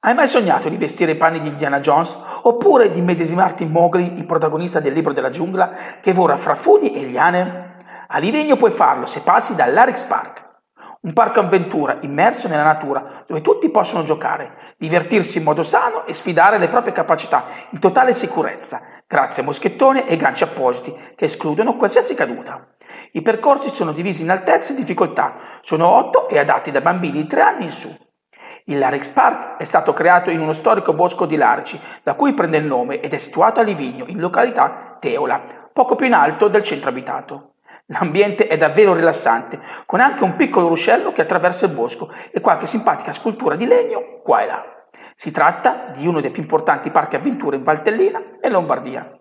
Hai mai sognato di vestire i panni di Indiana Jones oppure di medesimarti in Mowgli, il protagonista del libro della giungla che vola fra fugni e liane? A Livigno puoi farlo se passi dall'Arex Park, un parco avventura immerso nella natura dove tutti possono giocare, divertirsi in modo sano e sfidare le proprie capacità in totale sicurezza, grazie a moschettoni e ganci appositi che escludono qualsiasi caduta. I percorsi sono divisi in altezza e difficoltà, sono otto e adatti da bambini di tre anni in su. Il Larix Park è stato creato in uno storico bosco di larici, da cui prende il nome ed è situato a Livigno, in località Teola, poco più in alto del centro abitato. L'ambiente è davvero rilassante, con anche un piccolo ruscello che attraversa il bosco e qualche simpatica scultura di legno qua e là. Si tratta di uno dei più importanti parchi avventure in Valtellina e Lombardia.